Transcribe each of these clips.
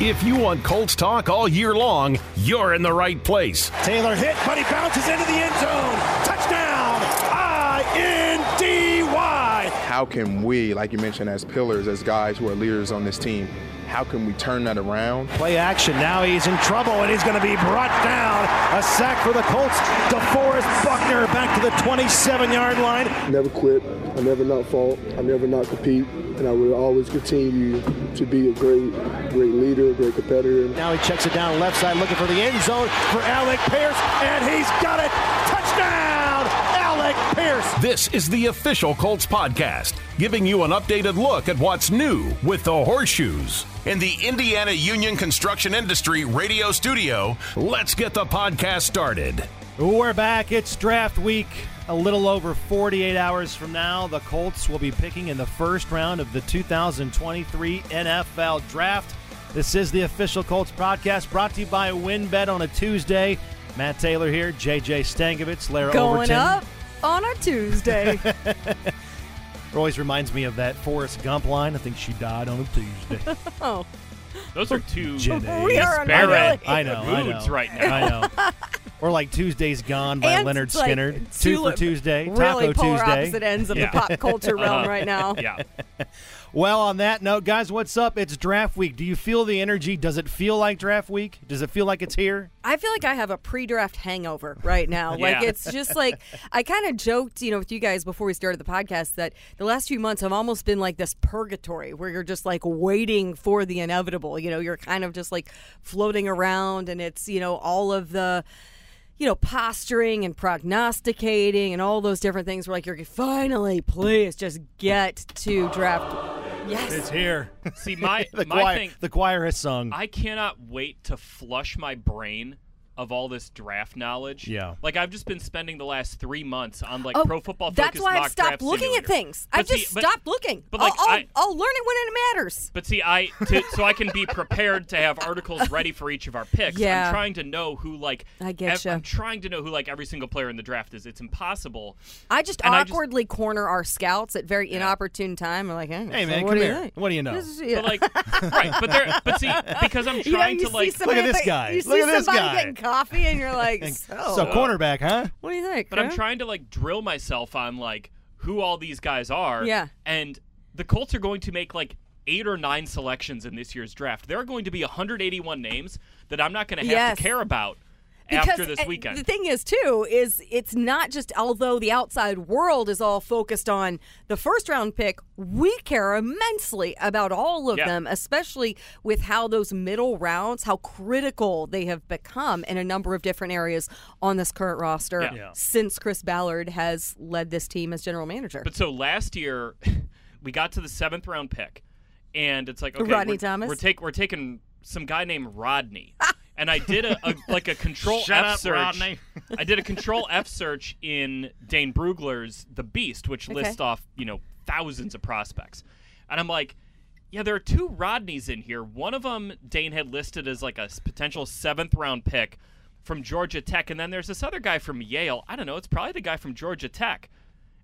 If you want Colts talk all year long, you're in the right place. Taylor hit, but he bounces into the end zone. Touchdown! I N D Y. How can we, like you mentioned, as pillars, as guys who are leaders on this team, how can we turn that around? Play action. Now he's in trouble and he's going to be brought down. A sack for the Colts. DeForest Buckner back to the 27 yard line. Never quit. I never not fault. I never not compete. And I will always continue to be a great, great leader, a great competitor. Now he checks it down left side looking for the end zone for Alec Pierce. And he's got it. Touchdown! Alec Pierce. This is the official Colts podcast, giving you an updated look at what's new with the horseshoes. In the Indiana Union Construction Industry radio studio, let's get the podcast started. We're back. It's draft week. A little over 48 hours from now, the Colts will be picking in the first round of the 2023 NFL Draft. This is the official Colts podcast brought to you by WinBet on a Tuesday. Matt Taylor here, JJ Stankevitz, Larra Going Overton. up on a Tuesday. It Always reminds me of that Forrest Gump line. I think she died on a Tuesday. oh, Those are two Jenny. we are on disparate I know, I know. moods right now. I know. Or like Tuesday's Gone by And Lynyrd like Skynyrd. two Two for li- Tuesday. really Taco polar Tuesday. opposite ends of Yeah. the pop culture realm Uh-huh. right now. Yeah. Well, on that note, guys, what's up? It's draft week. Do you feel the energy? Does it feel like draft week? Does it feel like it's here? I feel like I have a pre-draft hangover right now. Like it's just like I kind of joked, you know, with you guys before we started the podcast that the last few months have almost been like this purgatory where you're just like waiting for the inevitable. You know, you're kind of just like floating around, and it's you know all of the. You know, posturing and prognosticating and all those different things. We're like you're finally, please just get to draft. Yes, It's here. See, my the my choir, thing, the choir has sung. I cannot wait to flush my brain of all this draft knowledge. Yeah. Like I've just been spending the last three months on like Oh, Pro Football That's why I've stopped draft looking at things. But I've see- just but- stopped looking. but, like, I'll, I'll, I- I'll learn it when it matters. But see, I to, so I can be prepared to have articles ready for each of our picks. Yeah. I'm trying to know who like I getcha. I'm trying to know who like every single player in the draft is. It's impossible. I just And I just- awkwardly corner our scouts at very inopportune time. I'm like, hey, hey, so man, what come do here. you think? What do you know? Is- yeah. But like, right? But there, but see, because I'm You know, trying you to like. Look at this guy. You Look at this guy. Getting coffee, and you're like, so, so, cornerback, huh? what do you think? But I'm trying to like drill myself on like who all these guys are. Yeah. And the Colts are going to make like eight or nine selections in this year's draft. There are going to be 181 names that I'm not going to have Yes. to care about Because after this weekend. The thing is, too, is it's not just although the outside world is all focused on the first round pick, we care immensely about all of Yeah. them, especially with how those middle rounds, how critical they have become in a number of different areas on this current roster Yeah. Yeah. since Chris Ballard has led this team as general manager. But so last year, we got to the seventh round pick, and it's like okay, Rodney we're, Thomas? We're take we're taking some guy named Rodney, ah! and I did a, a like a control Shut F up, search. Rodney. I did a control F search in Dane Brugler's The Beast, which lists off you know thousands of prospects, and I'm like. Yeah, there are two Rodneys in here. One of them Dane had listed as like a potential seventh round pick from Georgia Tech, and then there's this other guy from Yale. I don't know. It's probably the guy from Georgia Tech.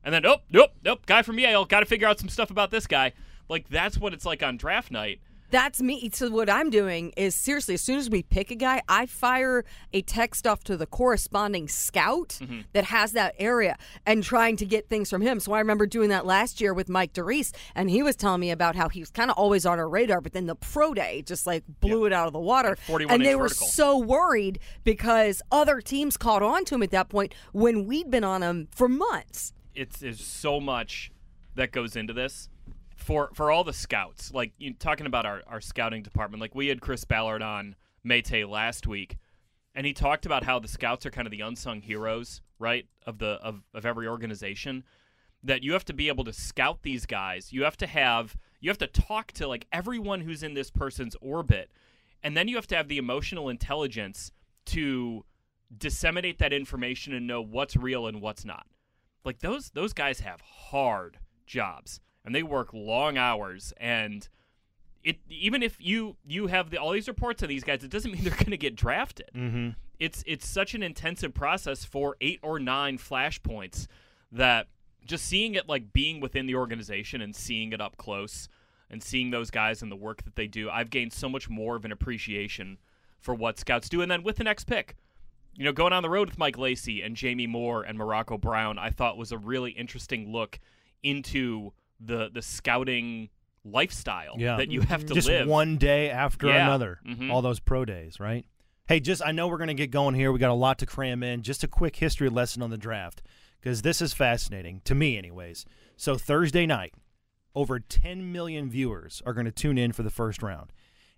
And then, nope, nope, nope, guy from Yale. Got to figure out some stuff about this guy. Like, that's what it's like on draft night. That's me. So what I'm doing is seriously, as soon as we pick a guy, I fire a text off to the corresponding scout Mm-hmm. that has that area and trying to get things from him. So I remember doing that last year with Mike DeReese, and he was telling me about how he was kind of always on our radar, but then the pro day just like blew it out of the water. 41 and they were vertical. so worried because other teams caught on to him at that point when we'd been on him for months. It's there's so much that goes into this for for all the scouts. Like you talking about our, our scouting department. Like we had Chris Ballard on Maytay last week, and he talked about how the scouts are kind of the unsung heroes, right, of the of, of every organization. That you have to be able to scout these guys. You have to have you have to talk to like everyone who's in this person's orbit, and then you have to have the emotional intelligence to disseminate that information and know what's real and what's not. Like those those guys have hard jobs and they work long hours and it even if you you have the, all these reports of these guys, it doesn't mean they're going to get drafted. Mm-hmm. It's it's such an intensive process for eight or nine flashpoints that just seeing it like being within the organization and seeing it up close and seeing those guys and the work that they do, I've gained so much more of an appreciation for what scouts do. And then with the next pick, you know, going on the road with Mike Lacey and Jamie Moore and Morocco Brown, I thought was a really interesting look into the the scouting lifestyle Yeah. that you have to just live. one day after Yeah. another. Mhm. All those pro days, right? Hey, just I know we're going to get going here. We got a lot to cram in. Just a quick history lesson on the draft because this is fascinating to me, anyways. So Thursday night, over 10 million viewers are going to tune in for the first round.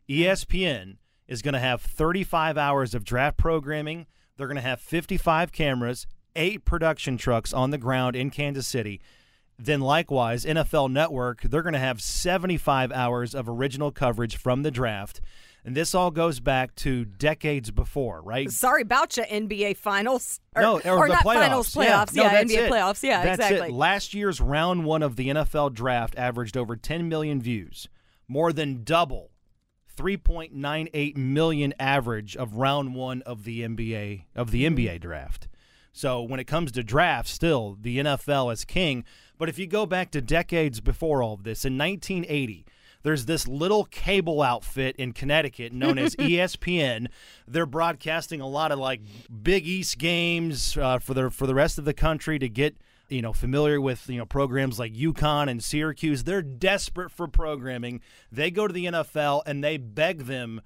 ESPN is going to have 35 hours of draft programming. They're going to have 55 cameras, eight production trucks on the ground in Kansas City. Then, likewise, NFL Network, they're going to have 75 hours of original coverage from the draft. And this all goes back to decades before, right? Sorry about you, NBA Finals. Or, no, or, the not playoffs. Finals, playoffs. Yeah, Yeah, no, NBA it. playoffs. Yeah, that's exactly. It. Last year's round one of the NFL draft averaged over 10 million views, more than double 3.98 million average of round one of the NBA of the. NBA draft. So when it comes to drafts, still the NFL is king. But if you go back to decades before all of this, in 1980, there's this little cable outfit in Connecticut known as ESPN. They're broadcasting a lot of like Big East games uh, for the for the rest of the country to get you know familiar with you know programs like UConn and Syracuse. They're desperate for programming. They go to the NFL and they beg them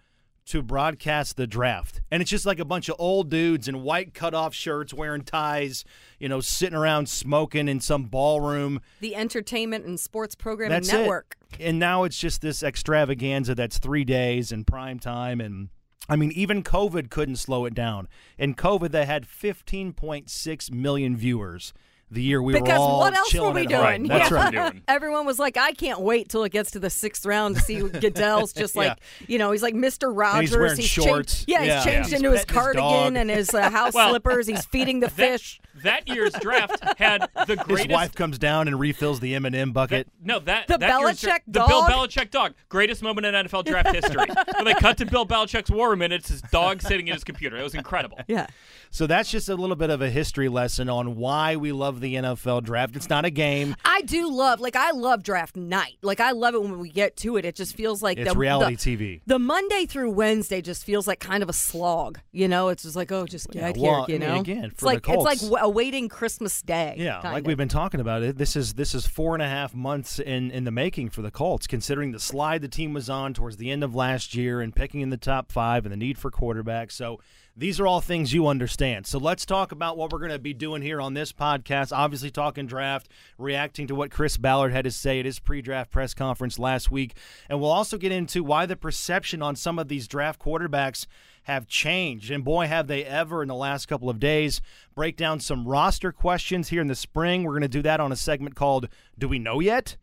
to broadcast the draft. And it's just like a bunch of old dudes in white cutoff shirts wearing ties, you know, sitting around smoking in some ballroom. the Entertainment and Sports Programming That's Network. it. And now it's just this extravaganza that's three days in prime time. And I mean, even COVID couldn't slow it down. In COVID, they had 15.6 million viewers the year we because were all what else were we doing? Right, That's else right. doing? Everyone was like, I can't wait till it gets to the sixth round to see Goodell's just like, you know, he's like Mr. Rogers. wearing changed- shorts. yeah, Yeah. he's changed Yeah. into He's his petting his cardigan and his uh, house Well, slippers. He's feeding the fish. That year's draft had the greatest. His greatest wife comes down and refills the M&M bucket. That, no, that The that year's dra- Belichick the Bill? Belichick dog, greatest moment in NFL draft history. when they cut to Bill Belichick's war room and it's his dog sitting in his computer. It was incredible. Yeah. So that's just a little bit of a history lesson on why we love the NFL draft. It's not a game. I do love, like, I love draft night. Like, I love it when we get to it. It just feels like It's the, reality the, TV. The Monday through Wednesday just feels like kind of a slog. You know, it's just like, oh, just get Yeah, well, here. You I mean, know, again, it's for the like it's like Colts- w- awaiting Christmas Day. Yeah, like of. we've been talking about it. This is this is four and a half months in in the making for the Colts, considering the slide the team was on towards the end of last year and picking in the top five and the need for quarterbacks. So these are all things you understand. So let's talk about what we're going to be doing here on this podcast. Obviously, talking draft, reacting to what Chris Ballard had to say at his pre-draft press conference last week, and we'll also get into why the perception on some of these draft quarterbacks have changed. And boy, have they ever in the last couple of days. Break down some roster questions here in the spring. We're going to do that on a segment called Do We Know Yet?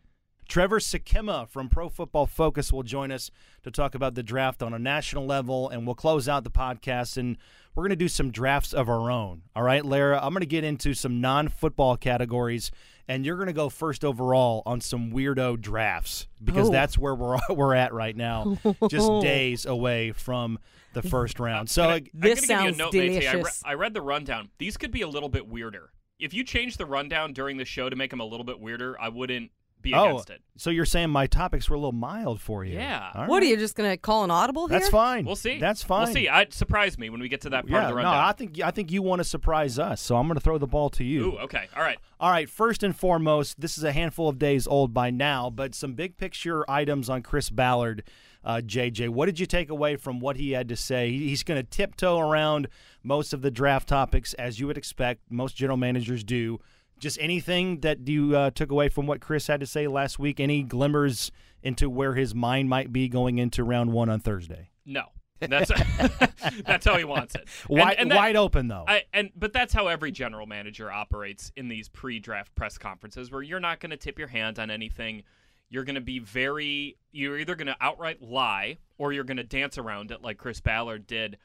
Trevor Sikemma from Pro Football Focus will join us to talk about the draft on a national level, and we'll close out the podcast and we're going to do some drafts of our own. All right, Larra, I'm going to get into some non football categories, and you're going to go first overall on some weirdo drafts because Oh. that's where we're, we're at right now, just days away from the first round. So, I, This I'm gonna sounds give you a note, Mate. I, re- I read the rundown. These could be a little bit weirder. If you change the rundown during the show to make them a little bit weirder, I wouldn't be oh, against it. so you're saying my topics were a little mild for you? Yeah. All What are you just going to call an audible here? That's fine. We'll see. That's fine. We'll see. It surprised me when we get to that part yeah, of the no. I think I think you want to surprise us, so I'm going to throw the ball to you. Ooh, okay. All right. All right, first and foremost, this is a handful of days old by now, but some big picture items on Chris Ballard. Uh, JJ, what did you take away from what he had to say? He- He's going to tiptoe around most of the draft topics, as you would expect. Most general managers do. Just anything that you uh, took away from what Chris had to say last week? Any glimmers into where his mind might be going into round one on Thursday? No. That's that's how he wants it. And- Wide, and that- wide open, though. I, and but that's how every general manager operates in these pre-draft press conferences, where you're not going to tip your hand on anything. You're going to be very. You're either going to outright lie or you're going to dance around it, like Chris Ballard did.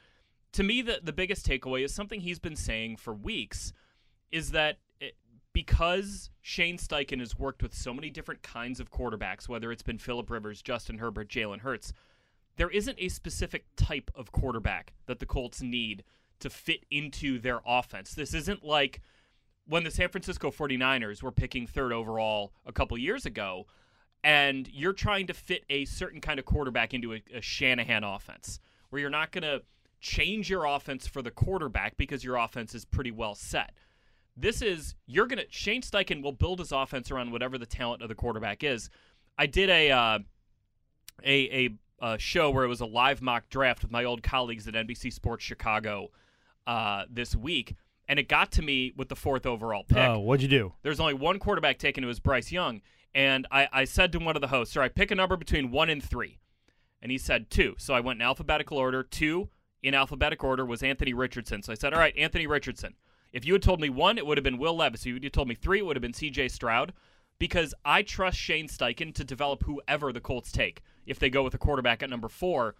To me, the the biggest takeaway is something he's been saying for weeks, is that because Shane Steichen has worked with so many different kinds of quarterbacks, whether it's been Philip Rivers, Justin Herbert, Jalen Hurts, there isn't a specific type of quarterback that the Colts need to fit into their offense. This isn't like when the San Francisco 49ers were picking third overall a couple years ago and you're trying to fit a certain kind of quarterback into a, a Shanahan offense, where you're not going to change your offense for the quarterback because your offense is pretty well set. This is you're gonna Shane Steichen will build his offense around whatever the talent of the quarterback is. I did a uh, a, a a show where it was a live mock draft with my old colleagues at NBC Sports Chicago uh, this week, and it got to me with the fourth overall pick. Oh, what'd you do? There's only one quarterback taken. It was Bryce Young, and I, I said to one of the hosts, "Sir, I pick a number between one and three. and he said two. So I went in alphabetical order. Two in alphabetical order was Anthony Richardson. So I said, all right, Anthony Richardson. If you had told me one, it would have been Will Levis. If you told me three, it would have been C.J. Stroud. Because I trust Shane Steichen to develop whoever the Colts take if they go with a quarterback at number four,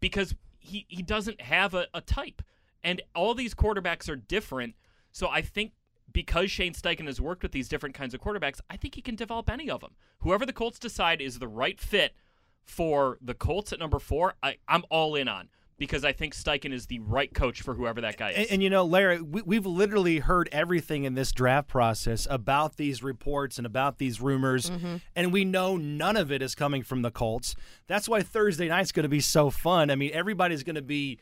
because he, he doesn't have a, a type. And all these quarterbacks are different. So I think because Shane Steichen has worked with these different kinds of quarterbacks, I think he can develop any of them. Whoever the Colts decide is the right fit for the Colts at number four, I, I'm all in on because I think Steichen is the right coach for whoever that guy is. And, and you know, Larry, we, we've literally heard everything in this draft process about these reports and about these rumors, mm-hmm. and we know none of it is coming from the Colts. That's why Thursday night's going to be so fun. I mean, everybody's going to be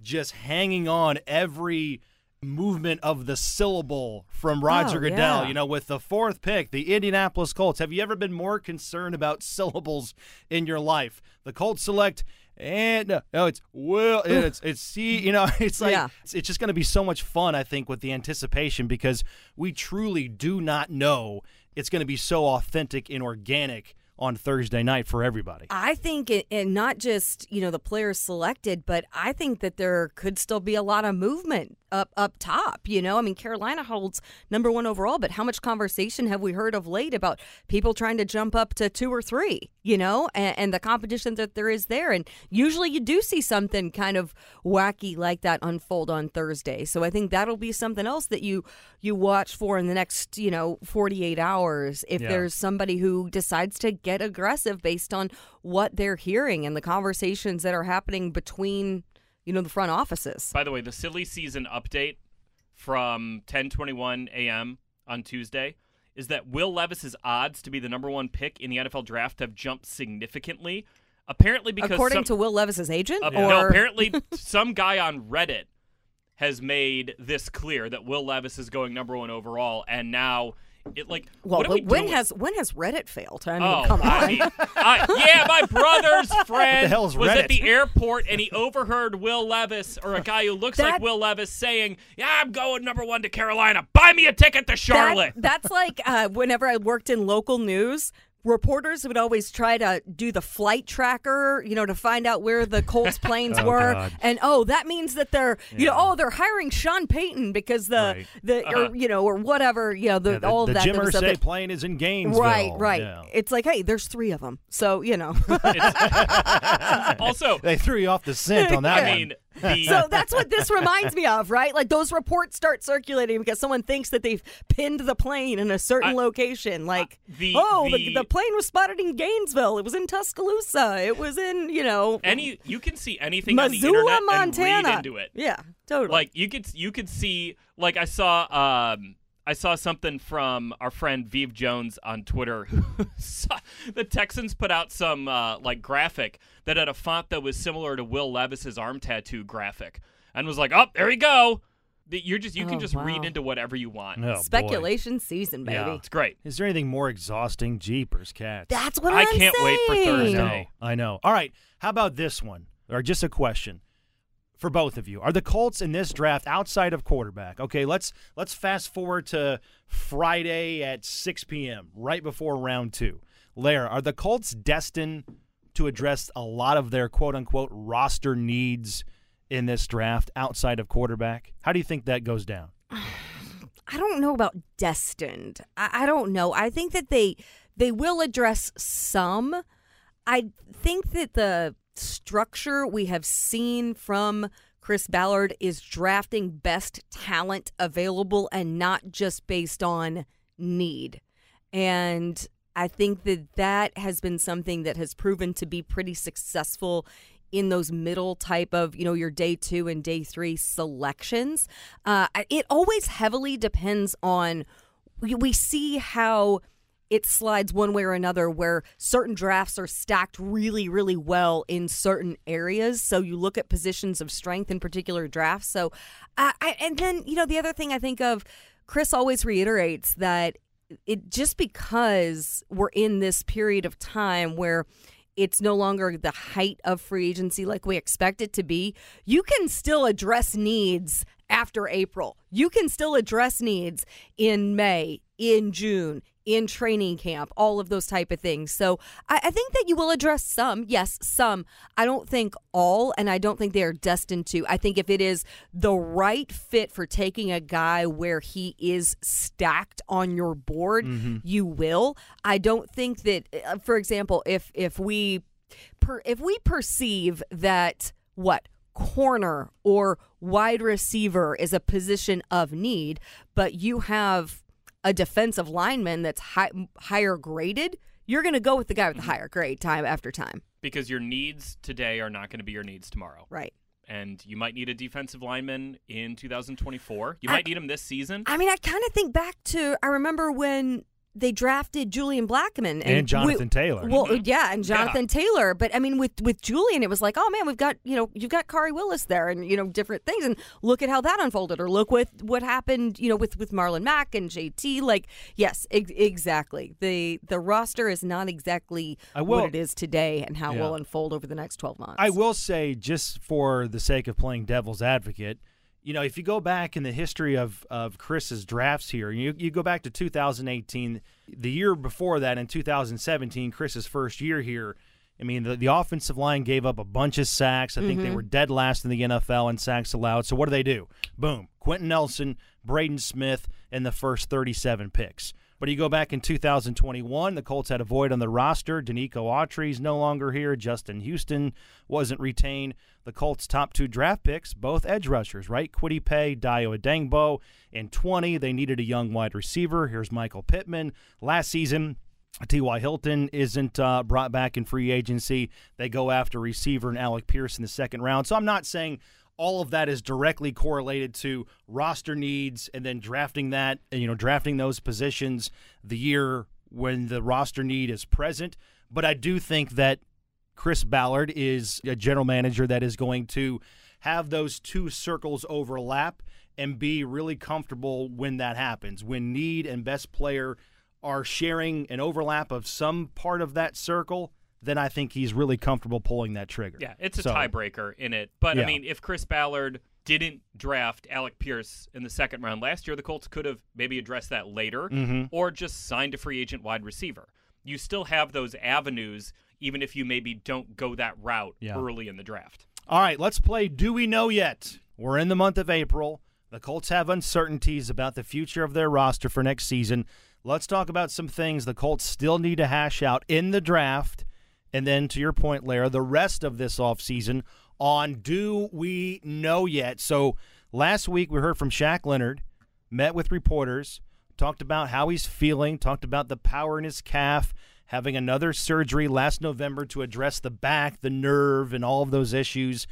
just hanging on every movement of the syllable from oh, Roger Oh, Goodell. yeah. You know, with the fourth pick, the Indianapolis Colts. Have you ever been more concerned about syllables in your life? The Colts select. And no, no, it's will. It's it's see. You know, it's like Yeah. it's, it's just going to be so much fun. I think with the anticipation because we truly do not know. It's going to be so authentic and organic on Thursday night for everybody. I think, it, and not just you know the players selected, but I think that there could still be a lot of movement up up top. You know, I mean Carolina holds number one overall, but how much conversation have we heard of late about people trying to jump up to two or three? You know, and, and the competition that there is there, and usually you do see something kind of wacky like that unfold on Thursday. So I think that'll be something else that you you watch for in the next you know forty eight hours if Yeah. there's somebody who decides to get aggressive based on what they're hearing and the conversations that are happening between you know the front offices. By the way, the silly season update from 10:21 a.m. on Tuesday is that Will Levis's odds to be the number one pick in the NFL draft have jumped significantly. Apparently, because According some, to Will Levis's agent, uh, or no, apparently some guy on Reddit has made this clear that Will Levis is going number one overall, and now it like well, what are we when doing? has when has Reddit failed? I mean, Oh, come on. I mean, I- yeah, my brother's friend was at the airport and he overheard Will Levis or a guy who looks like Will Levis saying, "Yeah, I'm going number one to Carolina. Buy me a ticket to Charlotte." That, that's like uh, whenever I worked in local news. Reporters would always try to do the flight tracker, you know, to find out where the Colts planes Oh, were, God. and oh, that means that they're, you know, oh, they're hiring Sean Payton because the Right. the or uh-huh. you know or whatever, you know, the, Yeah, the, all the of that. Jim that was up Irsay plane is in Gainesville. Right, right. Yeah. It's like, hey, there's three of them, so you know. also, They threw you off the scent on that I one. mean, the so that's what this reminds me of, right? Like those reports start circulating because someone thinks that they've pinned the plane in a certain I- location. Like, the- oh, the, the- the plane was spotted in Gainesville. It was in Tuscaloosa. It was in, you know, any you can see anything on the Missoula, internet Montana. and read into it. Yeah, totally. Like you could you could see like I saw um I saw something from our friend Vive Jones on Twitter. the Texans put out some uh, like graphic that had a font that was similar to Will Levis's arm tattoo graphic, and was like, "Oh, there you go." The- You're just you can Oh, just read into whatever you want. Oh, boy. speculation season, baby. Yeah. It's great. Is there anything more exhausting? Jeepers, cats. That's what I am can't wait for saying. I Thursday. know. I know. All right. How about this one? Or just a question for both of you. Are the Colts in this draft outside of quarterback? Okay, let's let's fast forward to Friday at 6 p.m. right before round two. Lair, are the Colts destined to address a lot of their quote unquote roster needs in this draft outside of quarterback? How do you think that goes down? I don't know about destined. I, I don't know. I think that they they will address some. I think that the structure we have seen from Chris Ballard is drafting best talent available and not just based on need. And I think that that has been something that has proven to be pretty successful in those middle type of, you know, your day two and day three selections. Uh, it always heavily depends on, we, we see how it slides one way or another where certain drafts are stacked really, really well in certain areas. So you look at positions of strength in particular drafts. So, I, I and then you know the other thing I think of, Chris always reiterates that it just because we're in this period of time where it's no longer the height of free agency like we expect it to be, you can still address needs after April. You can still address needs in May, in June, in training camp, all of those type of things. So I, I, think that you will address some. Yes, some. I don't think all, and I don't think they are destined to. I think if it is the right fit for taking a guy where he is stacked on your board, mm-hmm. you will. I don't think that, uh, for example, if if we per, if we perceive that what corner or wide receiver is a position of need, but you have a defensive lineman that's high, higher graded, you're going to go with the guy with the mm-hmm. higher grade time after time. Because your needs today are not going to be your needs tomorrow. Right. And you might need a defensive lineman in 2024. You I, might need him this season. I mean, I kind of think back to I remember when they drafted Julian Blackmon and, and Jonathan we, Taylor. Well, mm-hmm. yeah, and Jonathan yeah. Taylor. But I mean, with with Julian, it was like, oh man, we've got you know you've got Khari Willis there, and you know different things, and look at how that unfolded, or look with what happened, you know, with with Marlon Mack and JT. Like, yes, ex- exactly. the The roster is not exactly will, what it is today, and how yeah. it will unfold over the next twelve months. I will say, just for the sake of playing devil's advocate you know, if you go back in the history of, of Chris's drafts here, you, you go back to 2018, the year before that in 2017, Chris's first year here, I mean, the, the offensive line gave up a bunch of sacks. I think mm-hmm. they were dead last in the NFL in sacks allowed. So what do they do? Boom. Quenton Nelson, Braden Smith, and the first 37 picks. But you go back in 2021, the Colts had a void on the roster. Denico Autry's no longer here. Justin Houston wasn't retained. The Colts' top two draft picks, both edge rushers, right? Kwity Paye, Dayo Odeyingbo. In 20, they needed a young wide receiver. Here's Michael Pittman. Last season, T.Y. Hilton isn't uh, brought back in free agency. They go after receiver and Alec Pierce in the second round. So I'm not saying – all of that is directly correlated to roster needs and then drafting that, and, you know, drafting those positions the year when the roster need is present. But I do think that Chris Ballard is a general manager that is going to have those two circles overlap and be really comfortable when that happens. When need and best player are sharing an overlap of some part of that circle, then I think he's really comfortable pulling that trigger. Yeah, it's a so, tiebreaker in it. But yeah. I mean, if Chris Ballard didn't draft Alec Pierce in the second round last year, the Colts could have maybe addressed that later mm-hmm. or just signed a free agent wide receiver. You still have those avenues, even if you maybe don't go that route yeah. early in the draft. All right, let's play Do We Know Yet? We're in the month of April. The Colts have uncertainties about the future of their roster for next season. Let's talk about some things the Colts still need to hash out in the draft and then to your point, Larra, the rest of this offseason on Do We Know Yet? So last week we heard from Shaq Leonard, met with reporters, talked about how he's feeling, talked about the power in his calf, having another surgery last November to address the back, the nerve, and all of those issues.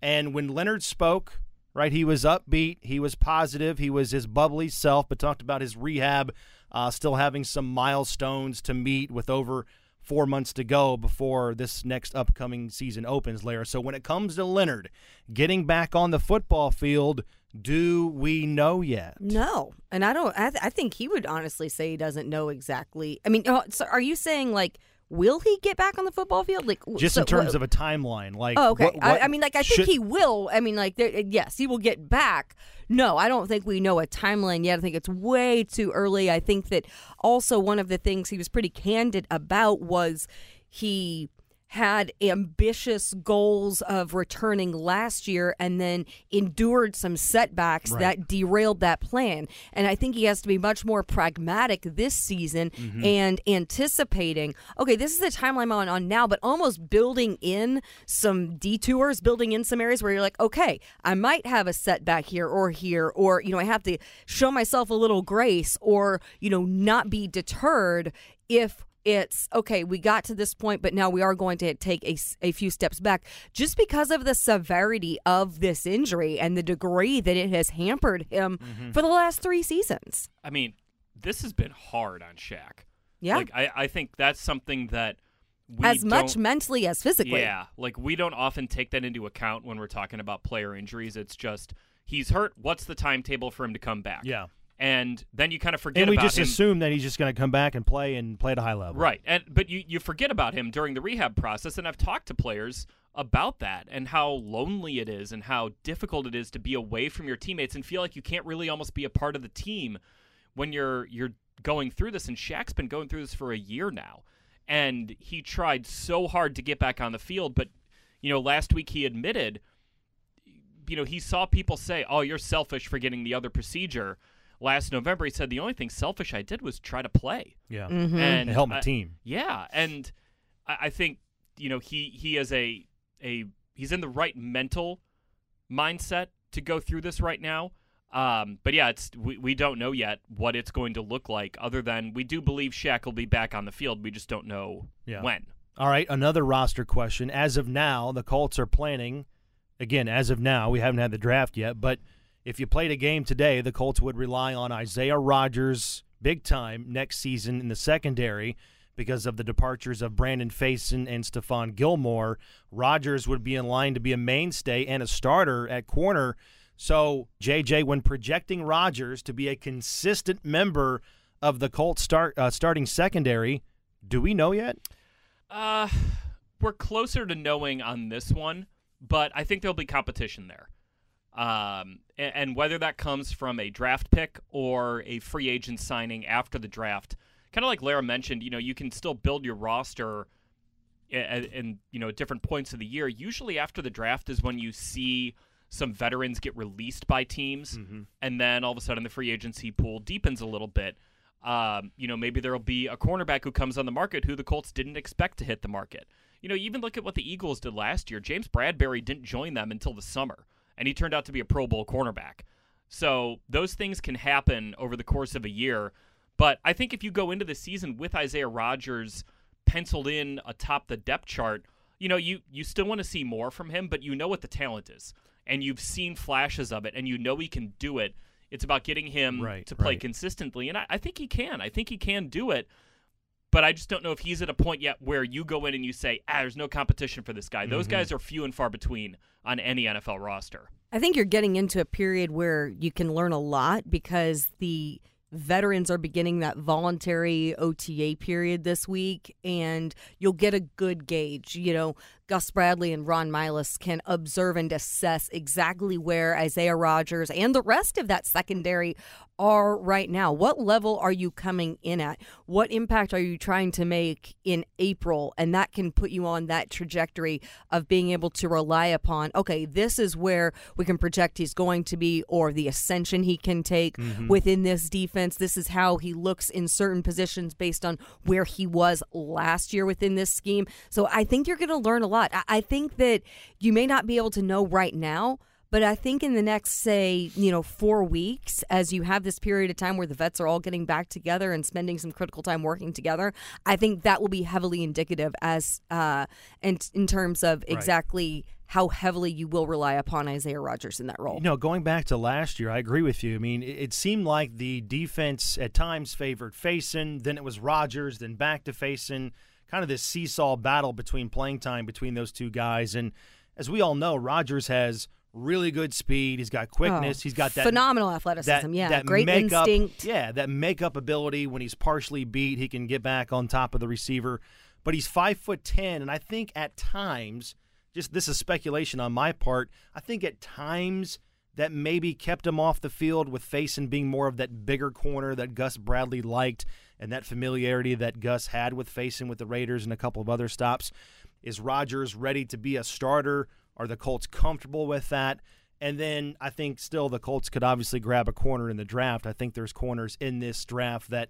And when Leonard spoke, right, he was upbeat, he was positive, he was his bubbly self, but talked about his rehab, uh, still having some milestones to meet with over – four months to go before this next upcoming season opens, Larra. So when it comes to Leonard getting back on the football field, do we know yet? No, and I don't. I, th- I think he would honestly say he doesn't know exactly. I mean, oh, so are you saying like? Will he get back on the football field? Like just so, in terms of a timeline, like oh, okay. What, what I, I, mean, like I think should... he will. I mean, like yes, he will get back. No, I don't think we know a timeline yet. I think it's way too early. I think that also one of the things he was pretty candid about was he had ambitious goals of returning last year and then endured some setbacks right. that derailed that plan. And I think he has to be much more pragmatic this season mm-hmm. and anticipating, okay, this is the timeline I'm on, on now, but almost building in some detours, building in some areas where you're like, okay, I might have a setback here or here, or, you know, I have to show myself a little grace or, you know, not be deterred if it's okay, we got to this point, but now we are going to take a, a few steps back just because of the severity of this injury and the degree that it has hampered him mm-hmm. for the last three seasons. I mean, this has been hard on Shaq Yeah. Like I, I think that's something that we as much don't- mentally as physically. Yeah, like we don't often take that into account when we're talking about player injuries. It's just he's hurt. What's the timetable for him to come back? Yeah. And then you kind of forget And we just him. assume that he's just going to come back and play and play at a high level. Right. And but you you forget about him during the rehab process and I've talked to players about that and how lonely it is and how difficult it is to be away from your teammates and feel like you can't really almost be a part of the team when you're you're going through this and Shaq's been going through this for a year now. And he tried so hard to get back on the field, but you know, last week he admitted you know, he saw people say, "Oh, you're selfish for getting the other procedure." Last November, he said the only thing selfish I did was try to play Yeah. and To help my I- team. Yeah, and I, I think you know he he has a a he's in the right mental mindset to go through this right now. Um, but yeah, it's we, we don't know yet what it's going to look like. Other than we do believe Shaq will be back on the field, we just don't know Yeah. when. All right, another roster question. As of now, the Colts are planning, again, as of now, we haven't had the draft yet, but if you played a game today, the Colts would rely on Isaiah Rodgers big time next season in the secondary because of the departures of Brandon Facyson and Stephon Gilmore. Rodgers would be in line to be a mainstay and a starter at corner. So, JJ, when projecting Rodgers to be a consistent member of the Colts start uh, starting secondary, do we know yet? Uh, we're closer to knowing on this one, but I think there'll be competition there. Um, and, whether that comes from a draft pick or a free agent signing after the draft, kind of like Larra mentioned, you know, you can still build your roster and, you know different points of the year. Usually after the draft is when you see some veterans get released by teams, and then all of a sudden the free agency pool deepens a little bit. Um, you know, maybe there'll be a cornerback who comes on the market who the Colts didn't expect to hit the market. You know, even look at what the Eagles did last year. James Bradberry didn't join them until the summer, and he turned out to be a Pro Bowl cornerback. So those things can happen over the course of a year. But I think if you go into the season with Isaiah Rodgers penciled in atop the depth chart, you know, you you still want to see more from him, but you know what the talent is. And you've seen flashes of it and you know he can do it. It's about getting him Right, to play right. consistently. And I, I think he can. I think he can do it. But I just don't know if he's at a point yet where you go in and you say, ah, there's no competition for this guy. Those guys are few and far between on any NFL roster. I think you're getting into a period where you can learn a lot because the veterans are beginning that voluntary OTA period this week, and you'll get a good gauge. You know, Gus Bradley and Ron Milus can observe and assess exactly where Isaiah Rodgers and the rest of that secondary are right now. What level are you coming in at? What impact are you trying to make in April? And that can put you on that trajectory of being able to rely upon, okay, this is where we can project he's going to be or the ascension he can take mm-hmm. within this defense. This is how he looks in certain positions based on where he was last year within this scheme. So I think you're going to learn a lot. I, I think that you may not be able to know right now. But I think in the next, say, you know, four weeks, as you have this period of time where the vets are all getting back together and spending some critical time working together, I think that will be heavily indicative as, uh, in, in terms of exactly how heavily you will rely upon Isaiah Rodgers in that role. You know, going back to last year, I agree with you. I mean, it, it seemed like the defense at times favored Facyson, then it was Rodgers, then back to Facyson. Kind of this seesaw battle between playing time between those two guys. And as we all know, Rodgers has really good speed. He's got quickness. Oh, he's got that phenomenal that, athleticism. yeah, that great makeup, instinct. Yeah, that makeup ability when he's partially beat, he can get back on top of the receiver. But he's five foot ten, and I think at times, just this is speculation on my part. I think at times that maybe kept him off the field with Facyson being more of that bigger corner that Gus Bradley liked, and that familiarity that Gus had with Facyson with the Raiders and a couple of other stops. Is Rodgers ready to be a starter? Are the Colts comfortable with that? And then I think still the Colts could obviously grab a corner in the draft. I think there's corners in this draft that,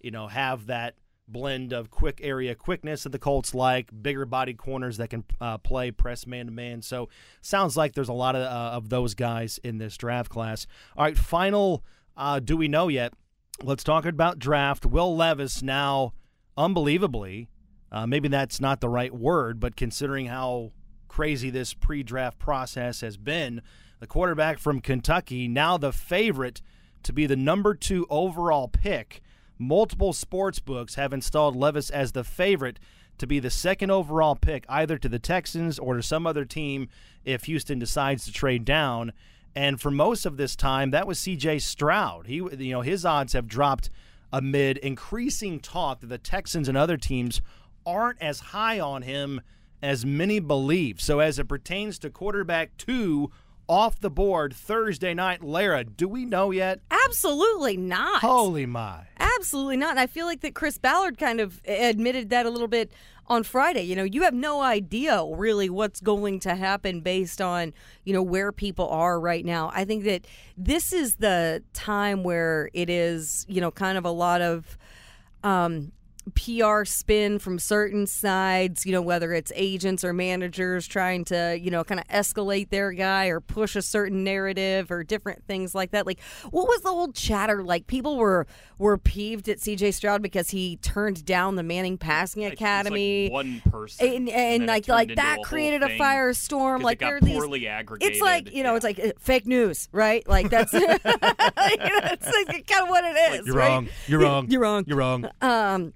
you know, have that blend of quick area quickness that the Colts like, bigger bodied corners that can uh, play press man to man. So sounds like there's a lot of, uh, of those guys in this draft class. All right, final. Uh, do we know yet? Let's talk about draft. Will Levis now, unbelievably, uh, maybe that's not the right word, but considering how crazy this pre draft process has been, the quarterback from Kentucky, now the favorite to be the number two overall pick. multiple sports books have installed Levis as the favorite to be the second overall pick, either to the Texans or to some other team if Houston decides to trade down. And for most of this time, that was C.J. Stroud. He, you know, his odds have dropped amid increasing talk that the Texans and other teams aren't as high on him as many believe. So, as it pertains to quarterback two off the board Thursday night, Larra, do we know yet? Absolutely not. Holy my. Absolutely not. And I feel like that Chris Ballard kind of admitted that a little bit on Friday. You know, you have no idea really what's going to happen based on, you know, where people are right now. I think that this is the time where it is, you know, kind of a lot of um, PR spin from certain sides, you know, whether it's agents or managers trying to, you know, kind of escalate their guy or push a certain narrative or different things like that. Like, what was the old chatter? Like, people were were peeved at CJ Stroud because he turned down the Manning Passing Like, Academy. Like one person, and, and, it like like that whole created a firestorm. Like there are these poorly aggregated. it's like you know, Yeah. it's like uh, fake news, right? Like that's that's like kind of what it is. You're right? wrong. You're wrong. You're wrong. You're wrong. Um,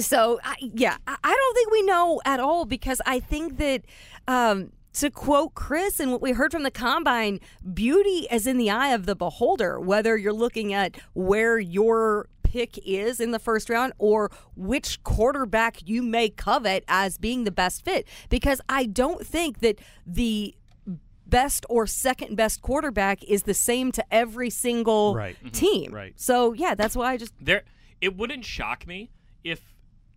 so I, yeah, I, I don't think we know at all because I think that. Um, to quote Chris and what we heard from the combine, beauty is in the eye of the beholder, whether you're looking at where your pick is in the first round or which quarterback you may covet as being the best fit. Because I don't think that the best or second best quarterback is the same to every single Right. team. Right. So yeah, that's why I just there. It wouldn't shock me if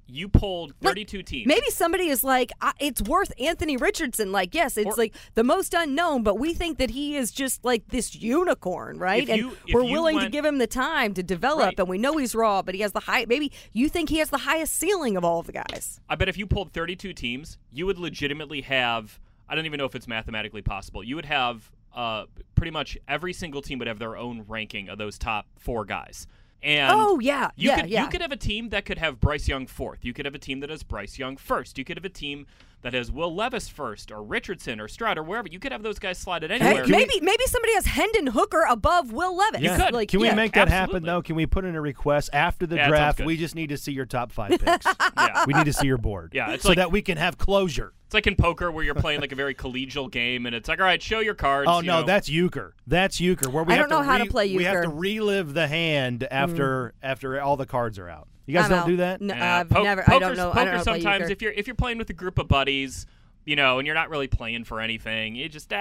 you pulled 32 teams. Maybe somebody is like, I- it's worth Anthony Richardson. Like, yes, it's Or- like the most unknown, but we think that he is just like this unicorn, right? If and we're you willing to give him the time to develop, Right. and we know he's raw, but he has the high. Maybe you think he has the highest ceiling of all of the guys. I bet if you pulled 32 teams, you would legitimately have. I don't even know if it's mathematically possible. You would have uh, pretty much every single team would have their own ranking of those top four guys. And oh yeah, You yeah, could yeah. you could have a team that could have Bryce Young fourth. You could have a team that has Bryce Young first. You could have a team that has Will Levis first, or Richardson, or Stroud, or wherever. You could have those guys slotted Hey, anywhere. maybe maybe somebody has Hendon Hooker above Will Levis. Yeah. could. Like, Can we yeah. make that happen though? Can we put in a request after the Yeah, draft? We just need to see your top five picks. Yeah. We need to see your board. Yeah, it's so like- that we can have closure. It's like in poker where you're playing like a very collegial game, and it's like, all right, show your cards. Oh you no, know. that's euchre. That's euchre. Where we I have don't know how to re- play We have to. Mm. relive the hand after after all the cards are out. You guys I'm don't out. do that? No, Yeah, I've po- never. I poker's- don't know. I Poker don't know how to play sometimes euchre. if you're if you're playing with a group of buddies, you know, and you're not really playing for anything, you just ah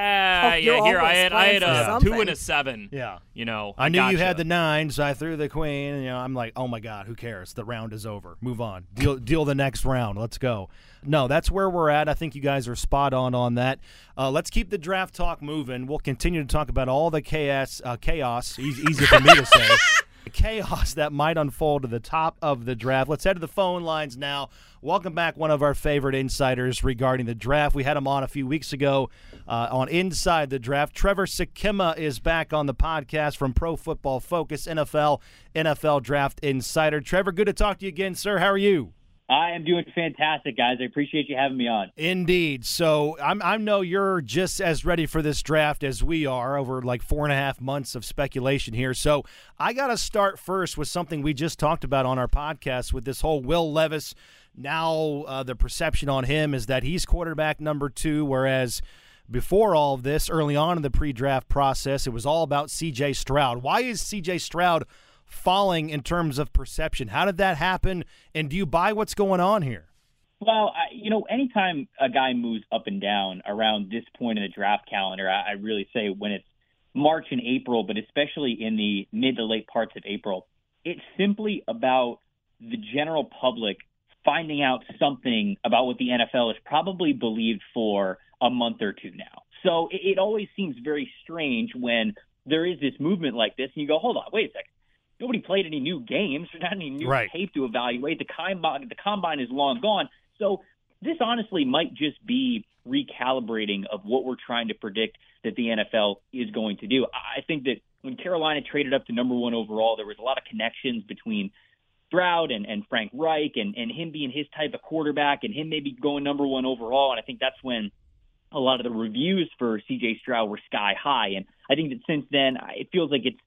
Oh, yeah. Here I had I had a something. two and a seven. Yeah. You know, I knew you had the nine, so I threw the queen. And, you know, I'm like, oh my god, who cares? The round is over. Move on. Deal deal the next round. Let's go. No, that's where we're at. I think you guys are spot on on that. Uh, let's keep the draft talk moving. We'll continue to talk about all the chaos. Uh, chaos. Easy, easy for me to say. Chaos that might unfold to the top of the draft. Let's head to the phone lines now. Welcome back, one of our favorite insiders regarding the draft. We had him on a few weeks ago uh, on Inside the Draft. Trevor Sikemma is back on the podcast from Pro Football Focus, NFL, NFL Draft Insider. Trevor, good to talk to you again, sir. How are you? I am doing fantastic, guys. I appreciate you having me on. Indeed. So I'm, I know you're just as ready for this draft as we are over like four and a half months of speculation here. So I got to start first with something we just talked about on our podcast with this whole Will Levis. Now uh, the perception on him is that he's quarterback number two, whereas before all of this, early on in the pre-draft process, it was all about C.J. Stroud. Why is C.J. Stroud falling in terms of perception? How did that happen? And do you buy what's going on here? Well, I, you know, anytime a guy moves up and down around this point in the draft calendar, I, I really say when it's March and April, but especially in the mid to late parts of April, it's simply about the general public finding out something about what the NFL has probably believed for a month or two now. So it, it always seems very strange when there is this movement like this, and you go, hold on, wait a second. Nobody played any new games. There's not any new Right. tape to evaluate. The combine, the combine is long gone. So this honestly might just be recalibrating of what we're trying to predict that the NFL is going to do. I think that when Carolina traded up to number one overall, there was a lot of connections between Stroud and, and Frank Reich and, and him being his type of quarterback and him maybe going number one overall. And I think that's when a lot of the reviews for CJ Stroud were sky high. And I think that since then, it feels like it's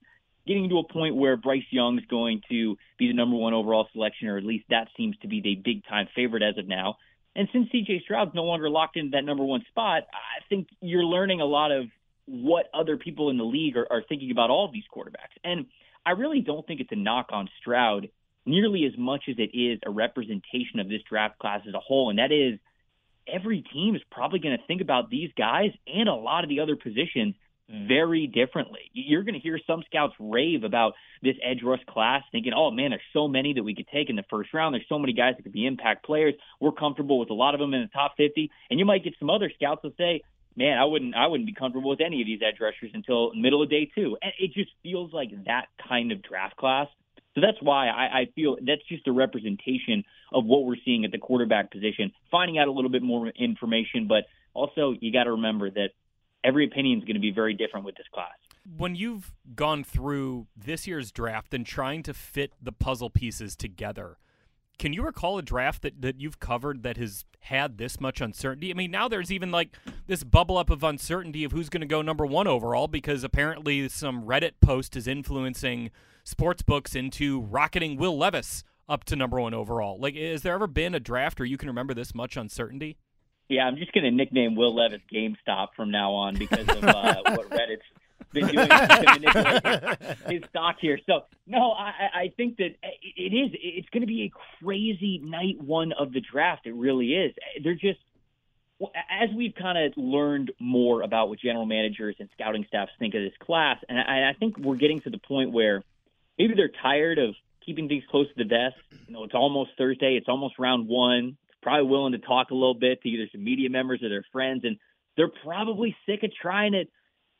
getting to a point where Bryce Young's going to be the number one overall selection, or at least that seems to be the big time favorite as of now. And since CJ Stroud's no longer locked into that number one spot, I think you're learning a lot of what other people in the league are, are thinking about all of these quarterbacks. And I really don't think it's a knock on Stroud nearly as much as it is a representation of this draft class as a whole. And that is every team is probably going to think about these guys and a lot of the other positions very differently. You're going to hear some scouts rave about this edge rush class, thinking, oh man, there's so many that we could take in the first round. There's so many guys that could be impact players. We're comfortable with a lot of them in the top 50. And you might get some other scouts that say, man, I wouldn't, I wouldn't be comfortable with any of these edge rushers until middle of day two. And it just feels like that kind of draft class. So that's why I, I feel that's just a representation of what we're seeing at the quarterback position, finding out a little bit more information, but also you got to remember that every opinion is going to be very different with this class. When you've gone through this year's draft and trying to fit the puzzle pieces together, can you recall a draft that, that you've covered that has had this much uncertainty? I mean, now there's even like this bubble up of uncertainty of who's going to go number one overall because apparently some Reddit post is influencing sports books into rocketing Will Levis up to number one overall. Like, has there ever been a draft where you can remember this much uncertainty? Yeah, I'm just going to nickname Will Levis GameStop from now on because of uh, what Reddit's been doing to manipulate his stock here. So no, I, I think that it is. It's going to be a crazy night one of the draft. It really is. They're just as we've kind of learned more about what general managers and scouting staffs think of this class, and I, I think we're getting to the point where maybe they're tired of keeping things close to the vest. You know, it's almost Thursday. It's almost round one probably willing to talk a little bit to either some media members or their friends, and they're probably sick of trying to